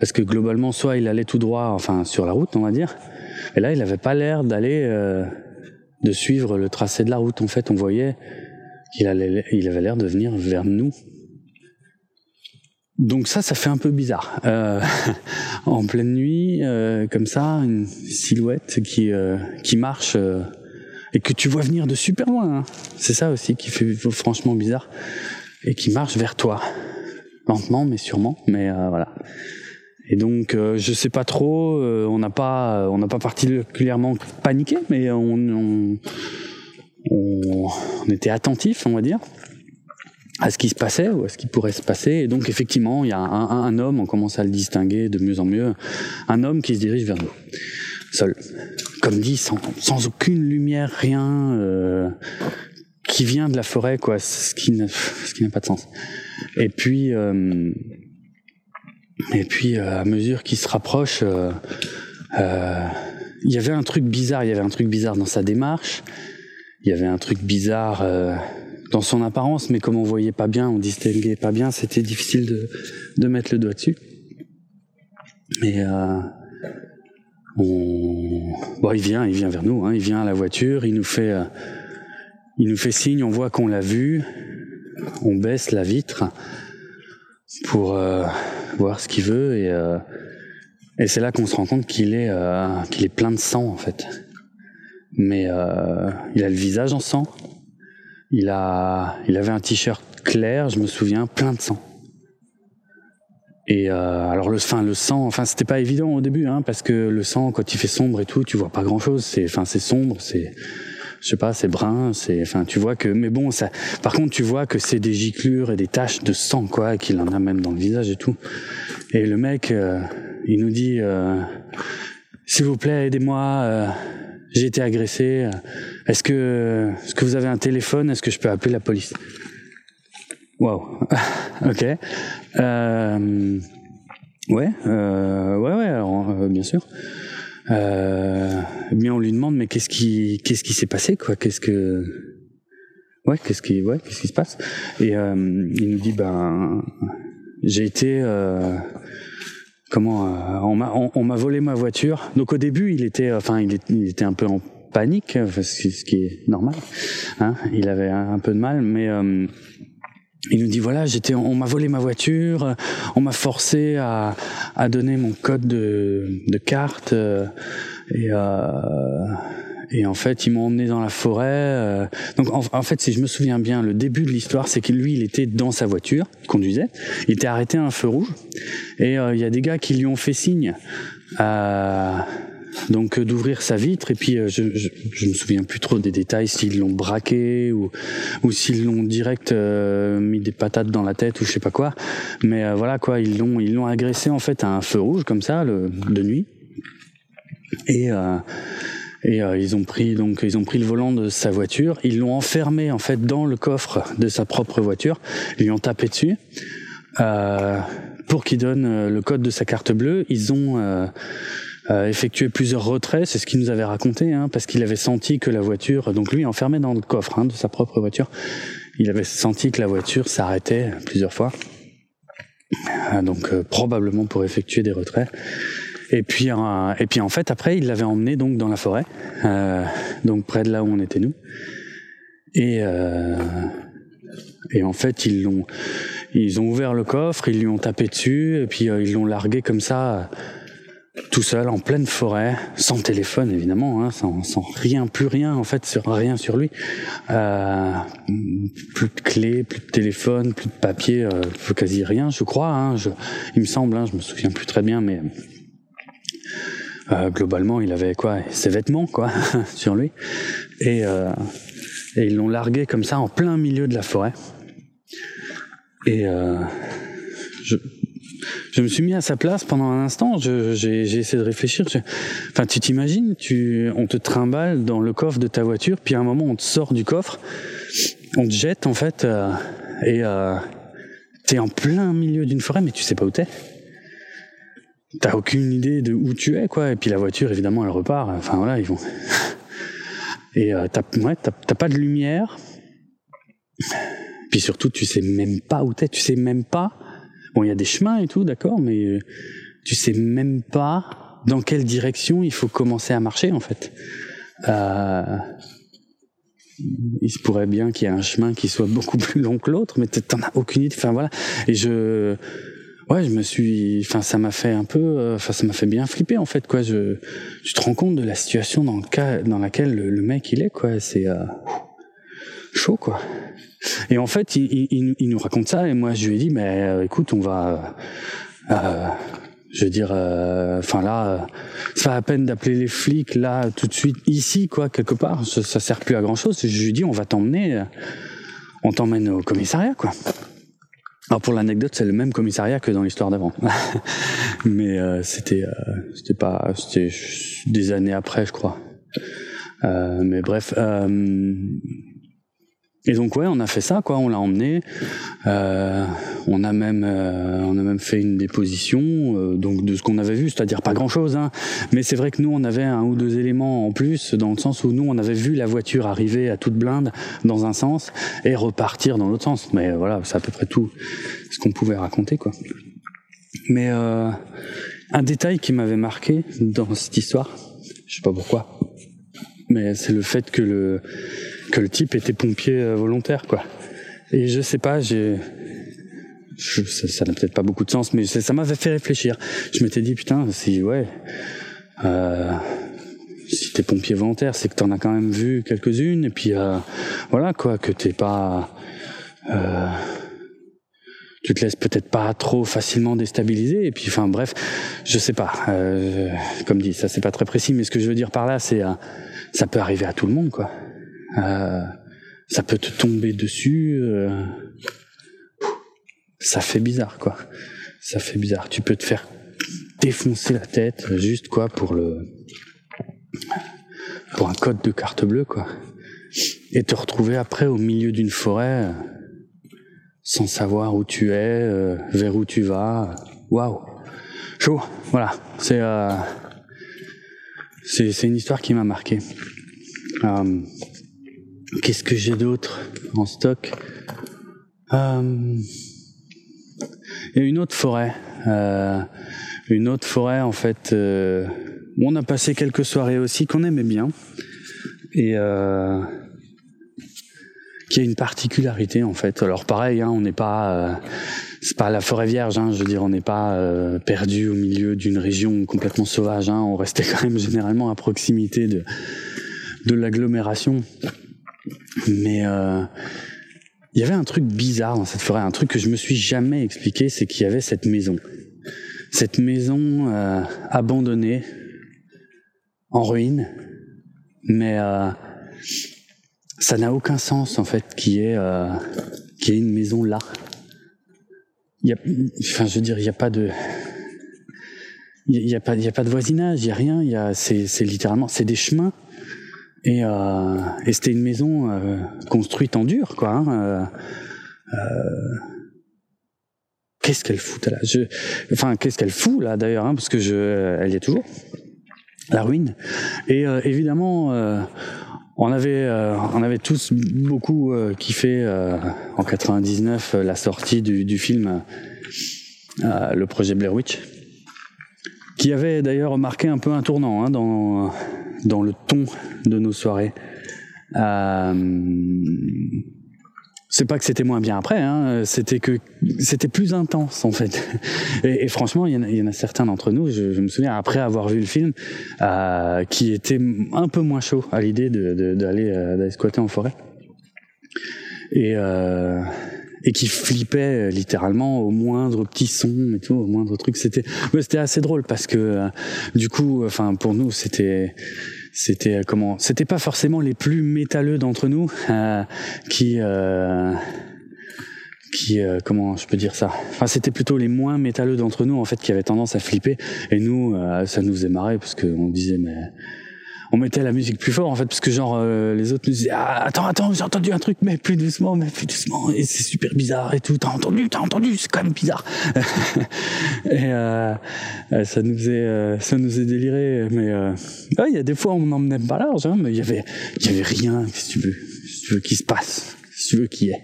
parce que globalement, soit il allait tout droit, enfin sur la route, on va dire, et là, il n'avait pas l'air d'aller, de suivre le tracé de la route. En fait, on voyait il, avait l'air de venir vers nous. Donc ça, ça fait un peu bizarre. Euh, en pleine nuit, euh, comme ça, une silhouette qui euh, marche. Et que tu vois venir de super loin. Hein. C'est ça aussi qui fait franchement bizarre et qui marche vers toi, lentement mais sûrement. Mais voilà. Et donc euh, je sais pas trop. On n'a pas, particulièrement paniqué, mais on, on, était attentif, on va dire à ce qui se passait ou à ce qui pourrait se passer. Et donc effectivement, il y a un, homme, on commence à le distinguer de mieux en mieux, un homme qui se dirige vers nous, seul, comme dit, sans, aucune lumière, rien, euh, qui vient de la forêt, quoi, ce qui n'a, pas de sens. Et puis, euh, et puis euh, à mesure qu'il se rapproche, il y avait un truc bizarre, il y avait un truc bizarre dans sa démarche, il y avait un truc bizarre dans son apparence, mais comme on voyait pas bien, on distinguait pas bien, c'était difficile de, mettre le doigt dessus. Et euh, il vient, vers nous, hein, il vient à la voiture, il nous fait, euh, il nous fait signe, on voit qu'on l'a vu, on baisse la vitre pour euh, voir ce qu'il veut et, euh, c'est là qu'on se rend compte qu'il est, euh, qu'il est plein de sang en fait. Mais euh, il a le visage en sang, il, a, il avait un t-shirt clair, je me souviens, plein de sang. Et euh, alors le, fin, le sang, enfin c'était pas évident au début, hein, parce que le sang quand il fait sombre et tout, tu vois pas grand chose. C'est, enfin c'est sombre, c'est, je sais pas, c'est brun, c'est, enfin tu vois que, mais bon ça. Par contre tu vois que c'est des giclures et des taches de sang quoi, qu'il en a même dans le visage et tout. Et le mec, euh, il nous dit, s'il vous plaît aidez-moi. J'ai été agressé. Est-ce que, est-ce que vous avez un téléphone? Est-ce que je peux appeler la police? Waouh. ok. Euh, ouais, euh, ouais, ouais. Alors, euh, bien sûr. Bien, on lui demande, mais qu'est-ce qui, qu'est-ce qui s'est passé, quoi? Qu'est-ce que, ouais, qu'est-ce qui, ouais, qu'est-ce qui se passe? Et il nous dit, ben, j'ai été. Euh, comment euh, on m'a on, m'a volé ma voiture. Donc au début, il était enfin il, était un peu en panique, ce qui est normal. Hein il avait un, peu de mal, mais euh, il nous dit voilà, j'étais, on m'a volé ma voiture, on m'a forcé à, donner mon code de, carte euh, et euh, et en fait, ils m'ont emmené dans la forêt. Euh. Donc, en, fait, si je me souviens bien, le début de l'histoire, c'est que lui, il était dans sa voiture, il conduisait. Il était arrêté à un feu rouge. Et euh, il y a des gars qui lui ont fait signe. Euh, donc d'ouvrir sa vitre et puis je, je, je, me souviens plus trop des détails s'ils l'ont braqué ou s'ils l'ont direct mis des patates dans la tête ou je sais pas quoi mais voilà quoi ils l'ont ils l'ont agressé en fait à un feu rouge comme ça de nuit et et euh, ils ont pris donc ils ont pris le volant de sa voiture, ils l'ont enfermé en fait dans le coffre de sa propre voiture, ils lui ont tapé dessus euh, pour qu'il donne euh, le code de sa carte bleue. Ils ont euh, euh, effectué plusieurs retraits, c'est ce qu'il nous avait raconté, hein, parce qu'il avait senti que la voiture, donc lui enfermé dans le coffre hein, de sa propre voiture, il avait senti que la voiture s'arrêtait plusieurs fois, donc probablement pour effectuer des retraits. Et puis, euh, et puis en fait, après, il l'avait emmené donc dans la forêt, euh, donc près de là où on était nous. Et, euh, et en fait, ils l'ont, ils ont ouvert le coffre, ils lui ont tapé dessus, et puis ils l'ont largué comme ça, tout seul, en pleine forêt, sans téléphone évidemment, hein, sans, sans, rien, plus rien en fait, sur rien sur lui, plus de clés, plus de téléphone, plus de papier, quasi rien, je crois. Hein, il me semble, hein, je me souviens plus très bien, mais euh, globalement, il avait quoi Ses vêtements, quoi, sur lui. Et, euh, et ils l'ont largué comme ça en plein milieu de la forêt. Et euh, je, je me suis mis à sa place pendant un instant. J'ai essayé de réfléchir. enfin, tu t'imagines, tu, on te trimballe dans le coffre de ta voiture, puis à un moment, on te sort du coffre, on te jette en fait, euh, et euh, t'es en plein milieu d'une forêt, mais tu sais pas où t'es t'as aucune idée de où tu es, quoi. Et puis la voiture, évidemment, elle repart. Enfin voilà, ils vont. Et euh, t'as ouais, pas de lumière. Puis surtout, tu sais même pas où t'es. Tu sais même pas. Bon, il y a des chemins et tout, d'accord, mais euh, tu sais même pas dans quelle direction il faut commencer à marcher, en fait. Euh, il se pourrait bien qu'il y ait un chemin qui soit beaucoup plus long que l'autre, mais t'en as aucune idée. Enfin voilà. Et je ouais, je me suis, enfin, ça m'a fait un peu, enfin, ça m'a fait bien flipper en fait, quoi. Je, tu te rends compte de la situation dans le cas, dans laquelle le, mec il est, quoi. C'est chaud, quoi. Et en fait, il, il, il, nous raconte ça et moi je lui ai dit, mais écoute, on va, euh, je veux dire, euh, enfin là, euh, ça va à peine d'appeler les flics là tout de suite ici quoi quelque part. Ça, ça sert plus à grand chose. Je lui dis, on va t'emmener, on t'emmène au commissariat quoi. Alors pour l'anecdote, c'est le même commissariat que dans l'histoire d'avant, mais euh, c'était c'était pas c'était des années après je crois. mais bref. Et donc ouais, on a fait ça quoi, on l'a emmené. Euh, on a même euh, on a même fait une déposition euh, donc de ce qu'on avait vu, c'est-à-dire pas grand-chose hein. Mais c'est vrai que nous on avait un ou deux éléments en plus dans le sens où nous on avait vu la voiture arriver à toute blinde dans un sens et repartir dans l'autre sens. Mais voilà, c'est à peu près tout ce qu'on pouvait raconter quoi. Mais euh, un détail qui m'avait marqué dans cette histoire, je sais pas pourquoi, mais c'est le fait que le que le type était pompier euh, volontaire, quoi. Et je sais pas, j'ai, ça n'a peut-être pas beaucoup de sens, mais ça m'avait fait réfléchir. Je m'étais dit putain, si ouais, euh, si t'es pompier volontaire, c'est que t'en as quand même vu quelques-unes, et puis euh, voilà quoi, que t'es pas, tu te laisses peut-être pas trop facilement déstabiliser, et puis enfin bref, je sais pas. Comme dit, ça c'est pas très précis, mais ce que je veux dire par là, c'est ça peut arriver à tout le monde, quoi. Euh, ça peut te tomber dessus. Euh, ça fait bizarre, quoi. Ça fait bizarre. Tu peux te faire défoncer la tête juste quoi pour le pour un code de carte bleue, quoi. Et te retrouver après au milieu d'une forêt sans savoir où tu es, euh, vers où tu vas. Waouh, chaud. Voilà, c'est euh, c'est une histoire qui m'a marqué. Euh, Qu'est-ce que j'ai d'autre en stock? Euh, Il y a une autre forêt. Euh, une autre forêt, en fait. Euh, on a passé quelques soirées aussi qu'on aimait bien. Et euh, qui a une particularité, en fait. Alors, pareil, hein, on n'est pas. C'est pas la forêt vierge, hein, je veux dire, on n'est pas perdu au milieu d'une région complètement sauvage. Hein, on restait quand même généralement à proximité de, de l'agglomération. Mais euh, il y avait un truc bizarre dans cette forêt, un truc que je me suis jamais expliqué, c'est qu'il y avait cette maison. Cette maison euh, abandonnée, en ruine, mais euh, ça n'a aucun sens en fait qu'il y ait, une maison là. Enfin, je veux dire, il n'y a pas de, il y a pas, de voisinage, il y a rien. C'est littéralement, c'est des chemins et, euh, et c'était une maison euh, construite en dur, quoi. Hein, euh, euh, qu'est-ce qu'elle fout là? Je, Enfin, qu'est-ce qu'elle fout là d'ailleurs hein, Parce que je, elle y est toujours. La ruine. Et euh, évidemment, on avait, on avait tous beaucoup kiffé en 99 la sortie du, du film, le projet Blair Witch qui avait d'ailleurs marqué un peu un tournant hein, dans, dans le ton de nos soirées. Euh, c'est pas que c'était moins bien après, hein, c'était que c'était plus intense en fait. Et, franchement, il y, en a, certains d'entre nous, je, me souviens après avoir vu le film, euh, qui étaient un peu moins chaud à l'idée d'aller euh, squatter en forêt. Et et qui flippait euh, littéralement au moindre petit son et tout, au moindre truc. C'était, c'était assez drôle parce que euh, du coup, enfin pour nous, c'était c'était euh, comment c'était pas forcément les plus métalleux d'entre nous euh, qui euh, qui comment je peux dire ça? Enfin c'était plutôt les moins métalleux d'entre nous en fait qui avaient tendance à flipper et nous ça nous faisait marrer parce qu'on disait mais on mettait la musique plus fort en fait parce que genre euh, les autres nous disaient ah, attends attends j'ai entendu un truc mais plus doucement mais plus doucement et c'est super bizarre et tout. T'as entendu t'as entendu c'est quand même bizarre. Et euh, euh, ça nous faisait ça nous faisait délirer mais il y a des fois on n'emmenait pas large hein, mais il y avait il y avait rien si tu veux si tu veux qui se passe si tu veux qui est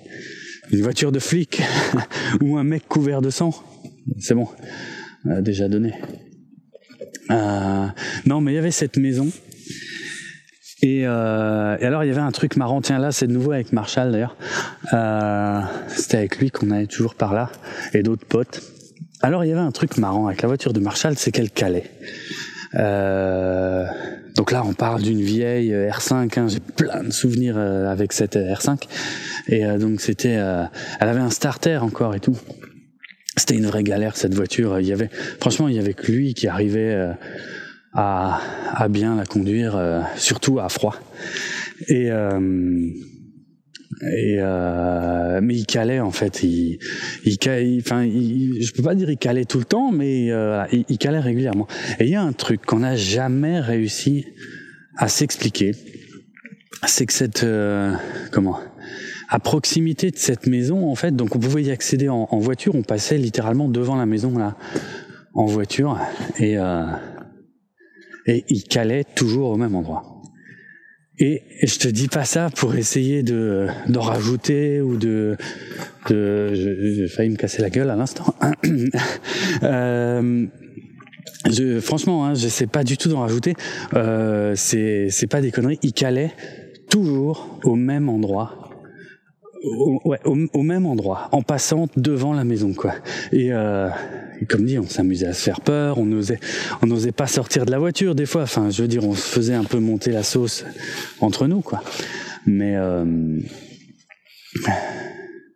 une voiture de flic ou un mec couvert de sang. C'est bon déjà donné. Non, mais il y avait cette maison et, euh, et, alors il y avait un truc marrant, tiens là c'est de nouveau avec Marshall d'ailleurs. Euh, C'était avec lui qu'on allait toujours par là et d'autres potes. alors il y avait un truc marrant avec la voiture de Marshall, c'est qu'elle calait. Euh, donc là, on parle d'une vieille R5. Hein, J'ai plein de souvenirs euh, avec cette R5. Et euh, donc c'était, elle avait un starter encore et tout. C'était une vraie galère cette voiture. Il y avait, franchement, il y avait que lui qui arrivait à, à bien la conduire, surtout à froid. Et et euh, mais il calait en fait. Il, il, enfin, il, je peux pas dire il calait tout le temps, mais euh, il, il, calait régulièrement. Et il y a un truc qu'on n'a jamais réussi à s'expliquer, c'est que cette euh, comment à proximité de cette maison en fait, donc on pouvait y accéder en, en voiture. On passait littéralement devant la maison là en voiture et euh, et il calait toujours au même endroit. Et je te dis pas ça pour essayer de d'en rajouter ou de de j'ai failli me casser la gueule à l'instant. euh, je, franchement, hein, je sais pas du tout d'en rajouter. Euh, c'est c'est pas des conneries. Il calait toujours au même endroit au, ouais, au, même endroit, en passant devant la maison, quoi. Et, euh, comme dit, on s'amusait à se faire peur, on n'osait, on n'osait pas sortir de la voiture des fois. Enfin, je veux dire, on se faisait un peu monter la sauce entre nous, quoi. Mais euh,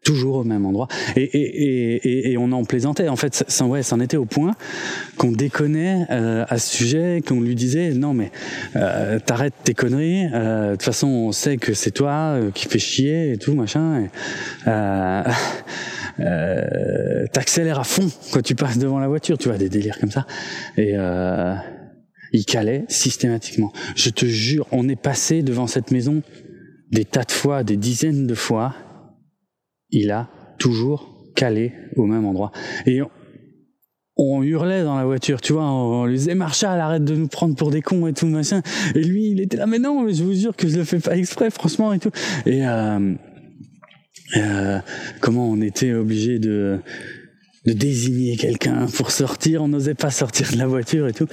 toujours au même endroit. Et, et, et, et, on en plaisantait. En fait, ça, ouais, c'en était au point qu'on déconnait euh, à ce sujet, qu'on lui disait non mais euh, t'arrêtes tes conneries. Euh, de toute façon, on sait que c'est toi euh, qui fais chier et tout machin. Euh, t'accélères à fond quand tu passes devant la voiture. Tu vois des délires comme ça. Et il calait systématiquement. Je te jure, on est passé devant cette maison des tas de fois, des dizaines de fois il a toujours calé au même endroit. Et on, hurlait dans la voiture, tu vois, on, lui disait Marshall, arrête de nous prendre pour des cons et tout machin. Et lui, il était là, mais non, je vous jure que je le fais pas exprès, franchement et tout. Et euh, euh, comment on était obligé de de désigner quelqu'un pour sortir? On n'osait pas sortir de la voiture et tout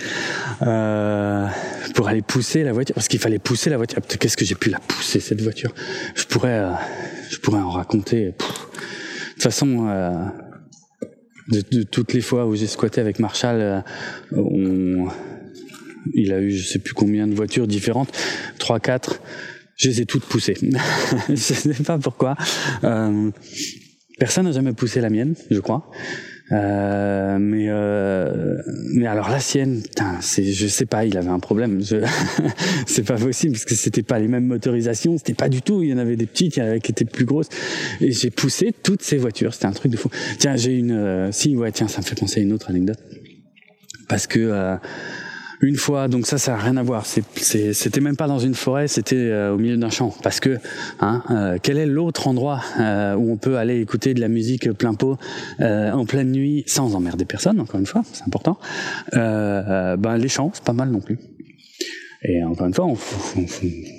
euh, pour aller pousser la voiture parce qu'il fallait pousser la voiture. Qu'est-ce que j'ai pu la pousser cette voiture? Je pourrais, je pourrais en raconter. de toute façon, euh, de, toutes les fois où j'ai squatté avec Marshall, euh, on, il a eu je sais plus combien de voitures différentes, trois, quatre. Je les ai toutes poussées. je sais pas pourquoi. Euh, Personne n'a jamais poussé la mienne, je crois. Euh, mais euh, mais alors la sienne, je sais pas, il avait un problème. c'est pas possible parce que c'était pas les mêmes motorisations, c'était pas du tout. Il y en avait des petites, qui étaient plus grosses. Et j'ai poussé toutes ces voitures. C'était un truc de fou. Tiens, j'ai une, euh, si ouais, tiens, ça me fait penser à une autre anecdote parce que euh, une fois, donc ça, ça n'a rien à voir. C'était même pas dans une forêt, c'était euh, au milieu d'un champ. Parce que, hein, euh, quel est l'autre endroit euh, où on peut aller écouter de la musique plein pot en pleine nuit sans emmerder personne, encore une fois, c'est important. ben les champs, c'est pas mal non plus. Et encore une fois, on, on,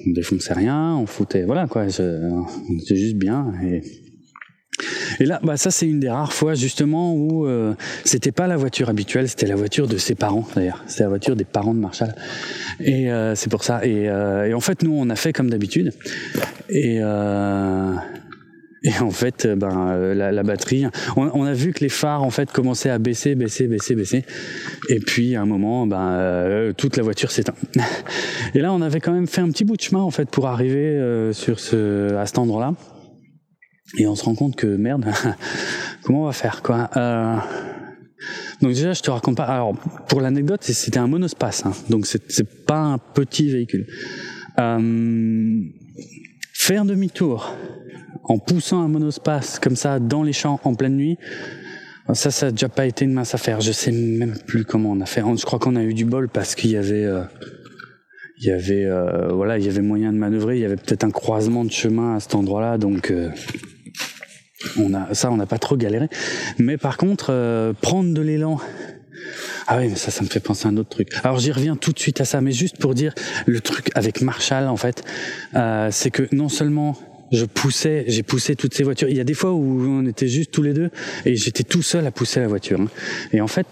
on défonçait rien, on foutait, voilà quoi, c'était juste bien. Et et là, bah ça c'est une des rares fois justement où euh, c'était pas la voiture habituelle, c'était la voiture de ses parents d'ailleurs. C'était la voiture des parents de Marshall. Et euh, c'est pour ça. Et, euh, et, en fait, nous on a fait comme d'habitude. Et en fait, ben la, batterie, on, a vu que les phares en fait commençaient à baisser, baisser, baisser, baisser. Et puis à un moment, ben toute la voiture s'éteint. Et là, on avait quand même fait un petit bout de chemin en fait pour arriver sur ce à cet endroit-là. Et on se rend compte que merde, comment on va faire quoi euh... Donc déjà, je te raconte pas. Alors pour l'anecdote, c'était un monospace, hein, donc c'est pas un petit véhicule. Euh... Faire demi-tour en poussant un monospace comme ça dans les champs en pleine nuit, ça, ça a déjà pas été une mince affaire. Je sais même plus comment on a fait. Je crois qu'on a eu du bol parce qu'il y avait euh, il y avait euh, voilà il y avait moyen de manœuvrer il y avait peut-être un croisement de chemin à cet endroit-là donc on a ça, on n'a pas trop galéré. Mais par contre, euh, prendre de l'élan. Ah oui, mais ça, ça me fait penser à un autre truc. Alors j'y reviens tout de suite à ça, mais juste pour dire le truc avec Marshall, en fait, euh, c'est que non seulement je poussais, j'ai poussé toutes ces voitures. Il y a des fois où on était juste tous les deux et j'étais tout seul à pousser la voiture. Hein. Et en fait,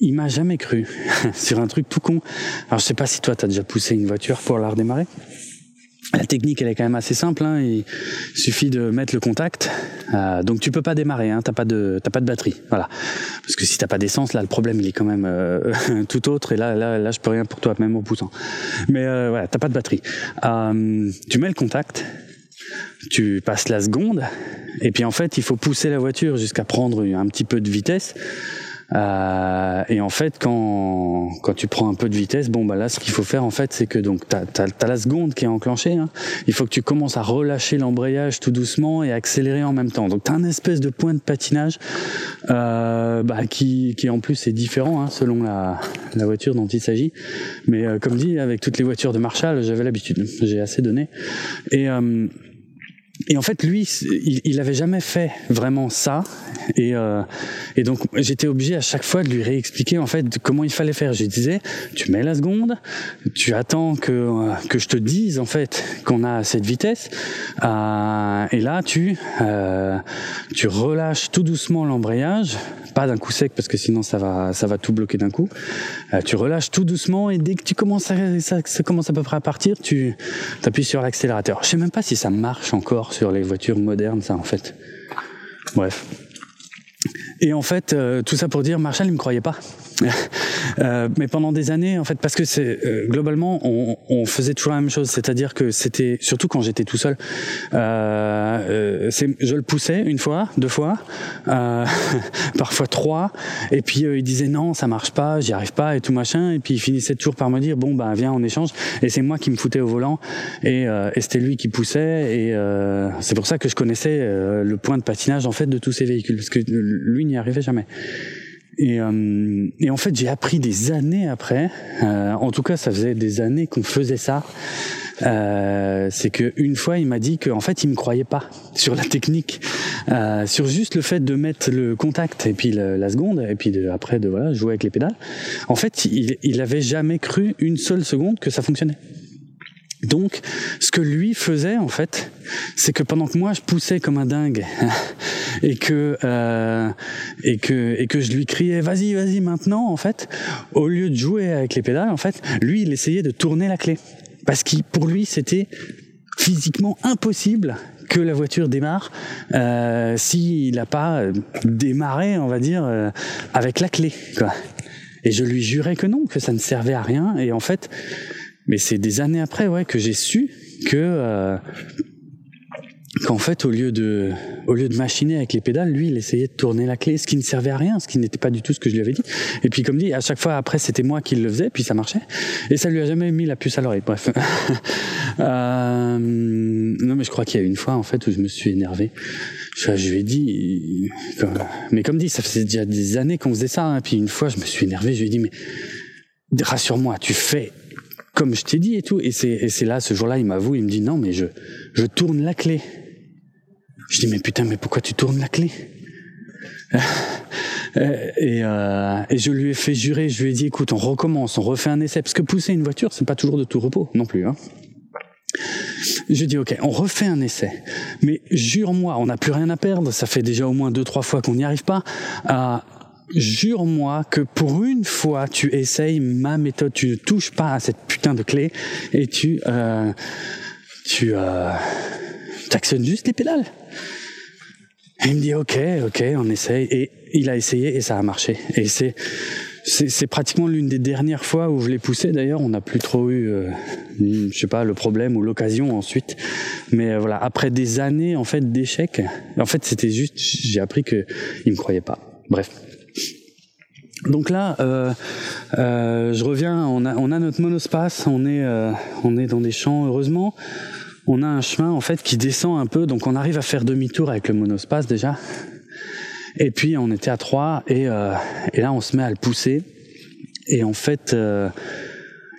il m'a jamais cru sur un truc tout con. Alors je sais pas si toi t'as déjà poussé une voiture pour la redémarrer. La technique, elle est quand même assez simple. Hein. Il suffit de mettre le contact. Euh, donc tu peux pas démarrer. Hein. T'as pas de t'as pas de batterie. Voilà. Parce que si t'as pas d'essence, là, le problème il est quand même euh, tout autre. Et là, là, là, je peux rien pour toi, même en poussant. Mais euh, voilà, t'as pas de batterie. Euh, tu mets le contact. Tu passes la seconde. Et puis en fait, il faut pousser la voiture jusqu'à prendre un petit peu de vitesse. Euh, et en fait, quand, quand tu prends un peu de vitesse, bon bah là, ce qu'il faut faire en fait, c'est que donc t'as as, la seconde qui est enclenchée. Hein. Il faut que tu commences à relâcher l'embrayage tout doucement et accélérer en même temps. Donc t'as un espèce de point de patinage euh, bah, qui, qui en plus est différent hein, selon la, la voiture dont il s'agit. Mais euh, comme dit, avec toutes les voitures de Marshall, j'avais l'habitude. J'ai assez donné. Et euh, et en fait, lui, il, il avait jamais fait vraiment ça, et, euh, et donc j'étais obligé à chaque fois de lui réexpliquer en fait comment il fallait faire. Je disais, tu mets la seconde, tu attends que que je te dise en fait qu'on a cette vitesse, euh, et là tu euh, tu relâches tout doucement l'embrayage, pas d'un coup sec parce que sinon ça va tout bloquer d'un coup. Euh, tu relâches tout doucement et dès que tu commences à, ça, ça commence à peu près à partir, tu appuies sur l'accélérateur. Je sais même pas si ça marche encore sur les voitures modernes, ça en fait. Bref. Et en fait, euh, tout ça pour dire, Marshall, il me croyait pas. Euh, mais pendant des années, en fait, parce que c'est euh, globalement, on, on, faisait toujours la même chose, c'est-à-dire que c'était surtout quand j'étais tout seul. Euh, je le poussais une fois, deux fois, parfois trois, et puis il disait non, ça marche pas, j'y arrive pas et tout machin, et puis il finissait toujours par me dire bon ben viens on échange, et c'est moi qui me foutais au volant, et, et c'était lui qui poussait, et c'est pour ça que je connaissais le point de patinage en fait de tous ces véhicules, parce que lui n'y arrivait jamais. Et, euh, et, en fait, j'ai appris des années après. Euh, en tout cas, ça faisait des années qu'on faisait ça. Euh, c'est que une fois, il m'a dit qu'en fait, il me croyait pas sur la technique, euh, sur juste le fait de mettre le contact et puis la seconde et puis après de voilà jouer avec les pédales. En fait, il, il avait jamais cru une seule seconde que ça fonctionnait. Donc, ce que lui faisait en fait, c'est que pendant que moi je poussais comme un dingue et que euh, et que et que je lui criais vas-y vas-y maintenant en fait, au lieu de jouer avec les pédales en fait, lui il essayait de tourner la clé parce que pour lui c'était physiquement impossible que la voiture démarre euh, s'il n'a pas démarré on va dire euh, avec la clé quoi. Et je lui jurais que non, que ça ne servait à rien et en fait mais c'est des années après, ouais, que j'ai su que euh, qu'en fait, au lieu de au lieu de machiner avec les pédales, lui, il essayait de tourner la clé, ce qui ne servait à rien, ce qui n'était pas du tout ce que je lui avais dit. Et puis, comme dit, à chaque fois après, c'était moi qui le faisais, puis ça marchait, et ça lui a jamais mis la puce à l'oreille. Bref. euh, non, mais je crois qu'il y a une fois en fait où je me suis énervé. Je, lui ai dit, mais comme dit, ça faisait déjà des années qu'on faisait ça. Hein, puis une fois, je me suis énervé. Je lui ai dit, mais rassure-moi, tu fais comme je t'ai dit et tout. Et c'est là, ce jour-là, il m'avoue, il me dit non, mais je, tourne la clé. Je dis mais putain, mais pourquoi tu tournes la clé? Et, euh, et, je lui ai fait jurer, je lui ai dit écoute, on recommence, on refait un essai, parce que pousser une voiture, c'est pas toujours de tout repos non plus. Hein. Je dis ok, on refait un essai, mais jure-moi, on n'a plus rien à perdre. Ça fait déjà au moins deux trois fois qu'on n'y arrive pas. Euh, jure-moi que pour une fois tu essayes ma méthode, tu ne touches pas à cette putain de clé et tu euh, tu euh, actionnes juste les pédales. Et il me dit ok, ok, on essaye et il a essayé et ça a marché. Et c'est c'est pratiquement l'une des dernières fois où je l'ai poussé. D'ailleurs, on n'a plus trop eu, euh, je sais pas, le problème ou l'occasion ensuite. Mais euh, voilà, après des années en fait d'échecs, en fait, c'était juste, j'ai appris que il me croyait pas. Bref. Donc là, euh, euh, je reviens, on a, on a notre monospace, on est, euh, on est dans des champs, heureusement. On a un chemin en fait qui descend un peu, donc on arrive à faire demi-tour avec le monospace déjà. Et puis on était à trois et, euh, et là on se met à le pousser. Et en fait, euh,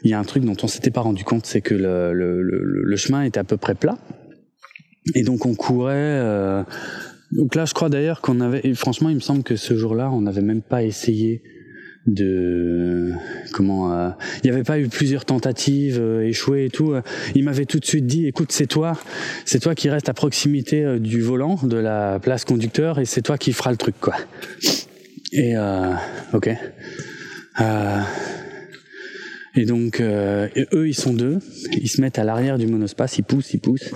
il y a un truc dont on s'était pas rendu compte, c'est que le, le, le, le, chemin était à peu près plat. Et donc on courait euh, donc là, je crois d'ailleurs qu'on avait, franchement, il me semble que ce jour-là, on n'avait même pas essayé de comment euh, il n'y avait pas eu plusieurs tentatives euh, échouées et tout il m'avait tout de suite dit écoute c'est toi c'est toi qui reste à proximité euh, du volant de la place conducteur et c'est toi qui fera le truc quoi et euh, ok Et donc, euh, eux, ils sont deux. Ils se mettent à l'arrière du monospace, ils poussent, ils poussent.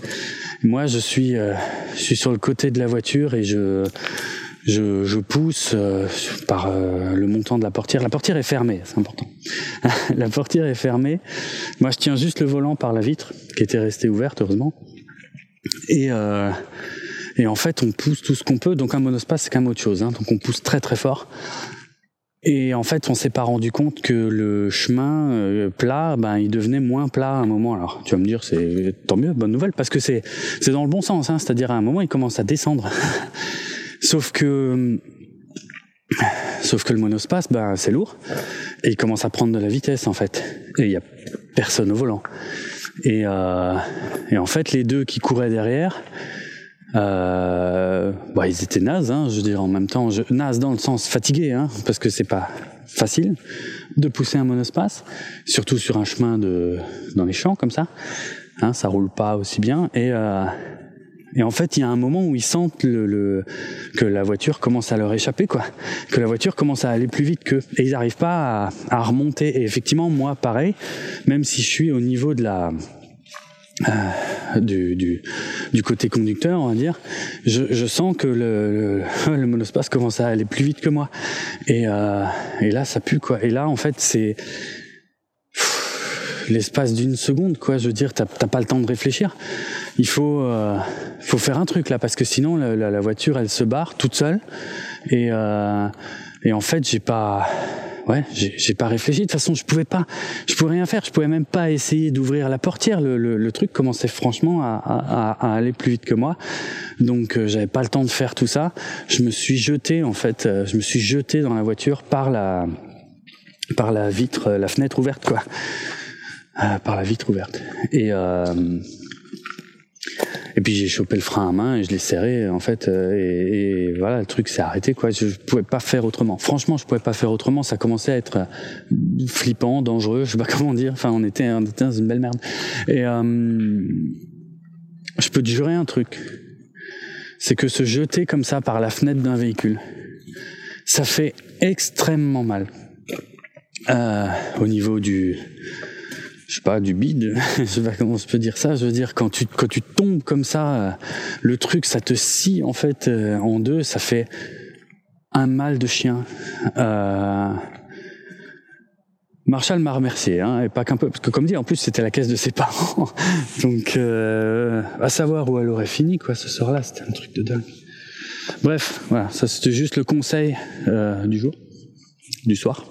Moi, je suis, euh, je suis sur le côté de la voiture et je, pousse euh, par le montant de la portière. La portière est fermée, c'est important. la portière est fermée. Moi, je tiens juste le volant par la vitre, qui était restée ouverte, heureusement. Et, et en fait, on pousse tout ce qu'on peut. Donc, un monospace, c'est quand même autre chose. Hein. Donc, on pousse très, très fort. Et en fait, on s'est pas rendu compte que le chemin euh, plat, ben, il devenait moins plat à un moment. Alors, tu vas me dire, c'est tant mieux, bonne nouvelle, parce que c'est c'est dans le bon sens. Hein, C'est-à-dire, à un moment, il commence à descendre. sauf que sauf que le monospace, ben, c'est lourd, et il commence à prendre de la vitesse en fait. Et il y a personne au volant. Et, euh, et en fait, les deux qui couraient derrière, euh, bah, ils étaient nazes, hein, je veux dire en même temps, je, nazes dans le sens fatigué, hein, parce que c'est pas facile de pousser un monospace, surtout sur un chemin de dans les champs comme ça, hein, ça roule pas aussi bien et euh, et en fait, il y a un moment où ils sentent le, le, que la voiture commence à leur échapper, quoi. Que la voiture commence à aller plus vite qu'eux. Et ils n'arrivent pas à, à, remonter. Et effectivement, moi, pareil, même si je suis au niveau de la, euh, du, du, du, côté conducteur, on va dire, je, je sens que le, le, le, monospace commence à aller plus vite que moi. Et, euh, et là, ça pue, quoi. Et là, en fait, c'est l'espace d'une seconde, quoi. Je veux dire, t'as pas le temps de réfléchir. Il faut, euh, faut faire un truc là, parce que sinon, la, la, voiture, elle se barre toute seule. Et, euh, et en fait, j'ai pas ouais, j'ai pas réfléchi. De toute façon, je pouvais pas, je pouvais rien faire. Je pouvais même pas essayer d'ouvrir la portière. Le, le, le, truc commençait franchement à, à, à, aller plus vite que moi. Donc, euh, j'avais pas le temps de faire tout ça. Je me suis jeté, en fait, euh, je me suis jeté dans la voiture par la, par la vitre, la fenêtre ouverte, quoi. Euh, par la vitre ouverte. Et et puis j'ai chopé le frein à main et je l'ai serré en fait euh, et, voilà le truc s'est arrêté quoi. Je, je, pouvais pas faire autrement. Franchement, je pouvais pas faire autrement. Ça commençait à être euh, flippant, dangereux. Je sais pas comment dire. Enfin, on était, dans une belle merde. Et euh, je peux te jurer un truc, c'est que se jeter comme ça par la fenêtre d'un véhicule, ça fait extrêmement mal au niveau du je sais pas, du bide, je sais pas comment je peux dire ça, je veux dire, quand tu, quand tu tombes comme ça, le truc, ça te scie, en fait, euh, en deux, ça fait un mal de chien. Euh... Marshall m'a remercié, hein, et pas qu'un peu, parce que comme dit, en plus, c'était la caisse de ses parents. Donc, euh, à savoir où elle aurait fini, quoi, ce soir-là, c'était un truc de dingue. Bref, voilà, ça c'était juste le conseil euh, du jour, du soir.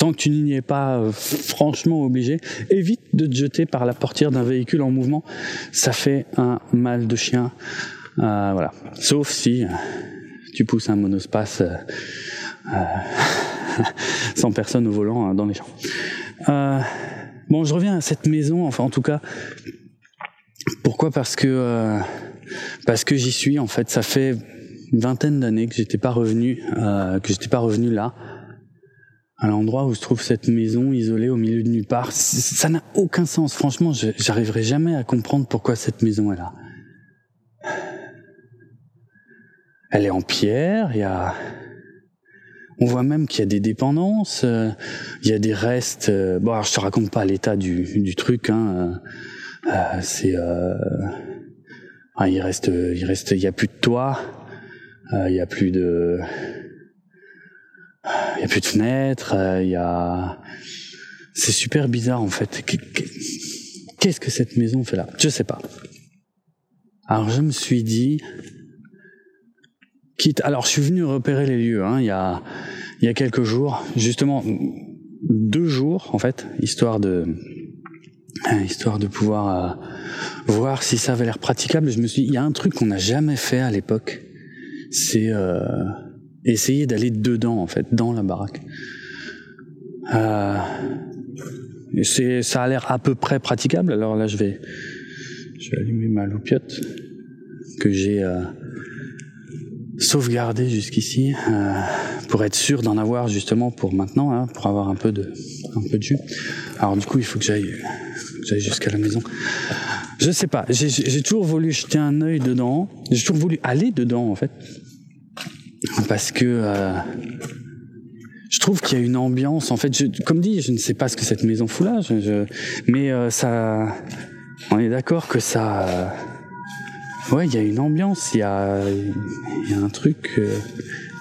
Tant que tu n'y es pas euh, franchement obligé, évite de te jeter par la portière d'un véhicule en mouvement. Ça fait un mal de chien. Euh, voilà. Sauf si euh, tu pousses un monospace sans personne au volant hein, dans les champs. bon, je reviens à cette maison, enfin en tout cas. Pourquoi? Parce que parce que j'y suis. En fait, ça fait une vingtaine d'années que j'étais pas revenu, que j'étais pas revenu là à l'endroit où se trouve cette maison isolée au milieu de nulle part. Ça n'a aucun sens. Franchement, j'arriverai jamais à comprendre pourquoi cette maison est là. Elle est en pierre, il y a... On voit même qu'il y a des dépendances, euh, il y a des restes. Euh, bon, alors je te raconte pas l'état du, truc. Hein, euh c'est, ah, il reste, il reste, il y a plus de toit, il y a plus de, il y a plus de fenêtres, il y a c'est super bizarre en fait. Qu'est-ce que cette maison fait là? Je sais pas. Alors je me suis dit quitte alors je suis venu repérer les lieux hein, il y a il y a quelques jours, justement deux jours en fait, histoire de histoire de pouvoir euh, voir si ça avait l'air praticable. Je me suis dit, il y a un truc qu'on n'a jamais fait à l'époque, c'est euh, essayer d'aller dedans en fait, dans la baraque. Euh, c'est, ça a l'air à peu près praticable. Alors là, je vais, je vais allumer ma loupiote que j'ai euh, sauvegardée jusqu'ici euh, pour être sûr d'en avoir justement pour maintenant, hein, pour avoir un peu de, un peu de jus. Alors du coup, il faut que j'aille, j'aille jusqu'à la maison. Je sais pas. J'ai, j'ai toujours voulu jeter un œil dedans. J'ai toujours voulu aller dedans en fait parce que euh, je, trouve qu'il y a une ambiance. En fait, comme dit, je ne sais pas ce que cette maison fout là, mais euh, ça, on est d'accord que ça, euh, ouais, il y a une ambiance, il y a, un truc euh,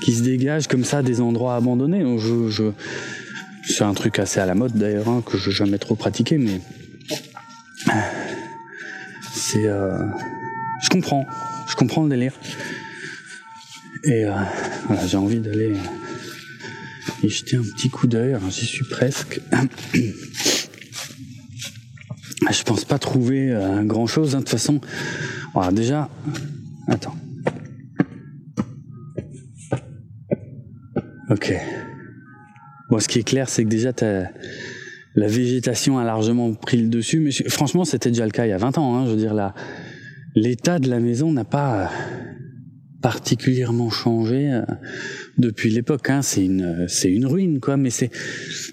qui se dégage comme ça des endroits abandonnés. C'est un truc assez à la mode d'ailleurs hein, que je n'ai jamais trop pratiqué, mais c'est, je comprends, je comprends le délire. Et voilà, j'ai envie d'aller et jeter un petit coup d'œil. J'y suis presque. Je pense pas trouver euh, grand chose. Hein. De toute façon, voilà, déjà, attends. Ok. Bon, ce qui est clair, c'est que déjà, la végétation a largement pris le dessus. Mais franchement, c'était déjà le cas il y a 20 ans. Hein. Je veux dire, l'état de la maison n'a pas particulièrement changé euh, depuis l'époque. Hein. C'est une, c'est une ruine, quoi. Mais c'est,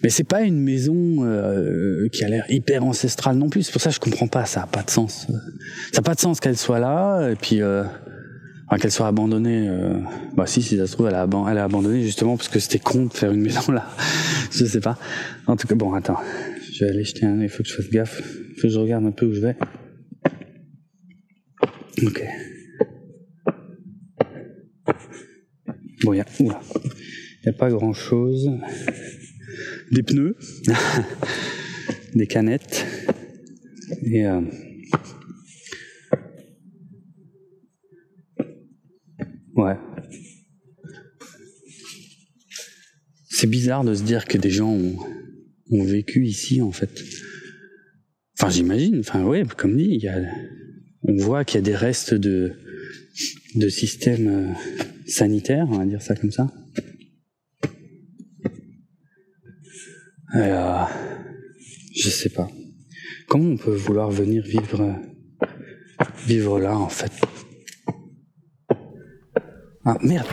mais c'est pas une maison euh, qui a l'air hyper ancestrale non plus. C'est pour ça que je comprends pas. Ça a pas de sens. Ça a pas de sens qu'elle soit là et puis euh, qu'elle soit abandonnée. Euh... Bah si, si ça se trouve, elle a, elle abandonné justement parce que c'était con de faire une maison là. je sais pas. En tout cas, bon, attends. Je vais aller jeter un. Il faut que je fasse gaffe. Faut que je regarde un peu où je vais. Ok. Bon, il n'y a, pas grand chose. Des pneus, des canettes, et euh, ouais. C'est bizarre de se dire que des gens ont, vécu ici en fait. Enfin, j'imagine. Enfin, ouais, comme dit, il y a, on voit qu'il y a des restes de de systèmes euh, sanitaire, on va dire ça comme ça. Je sais pas. Comment on peut vouloir venir vivre vivre là en fait? Ah merde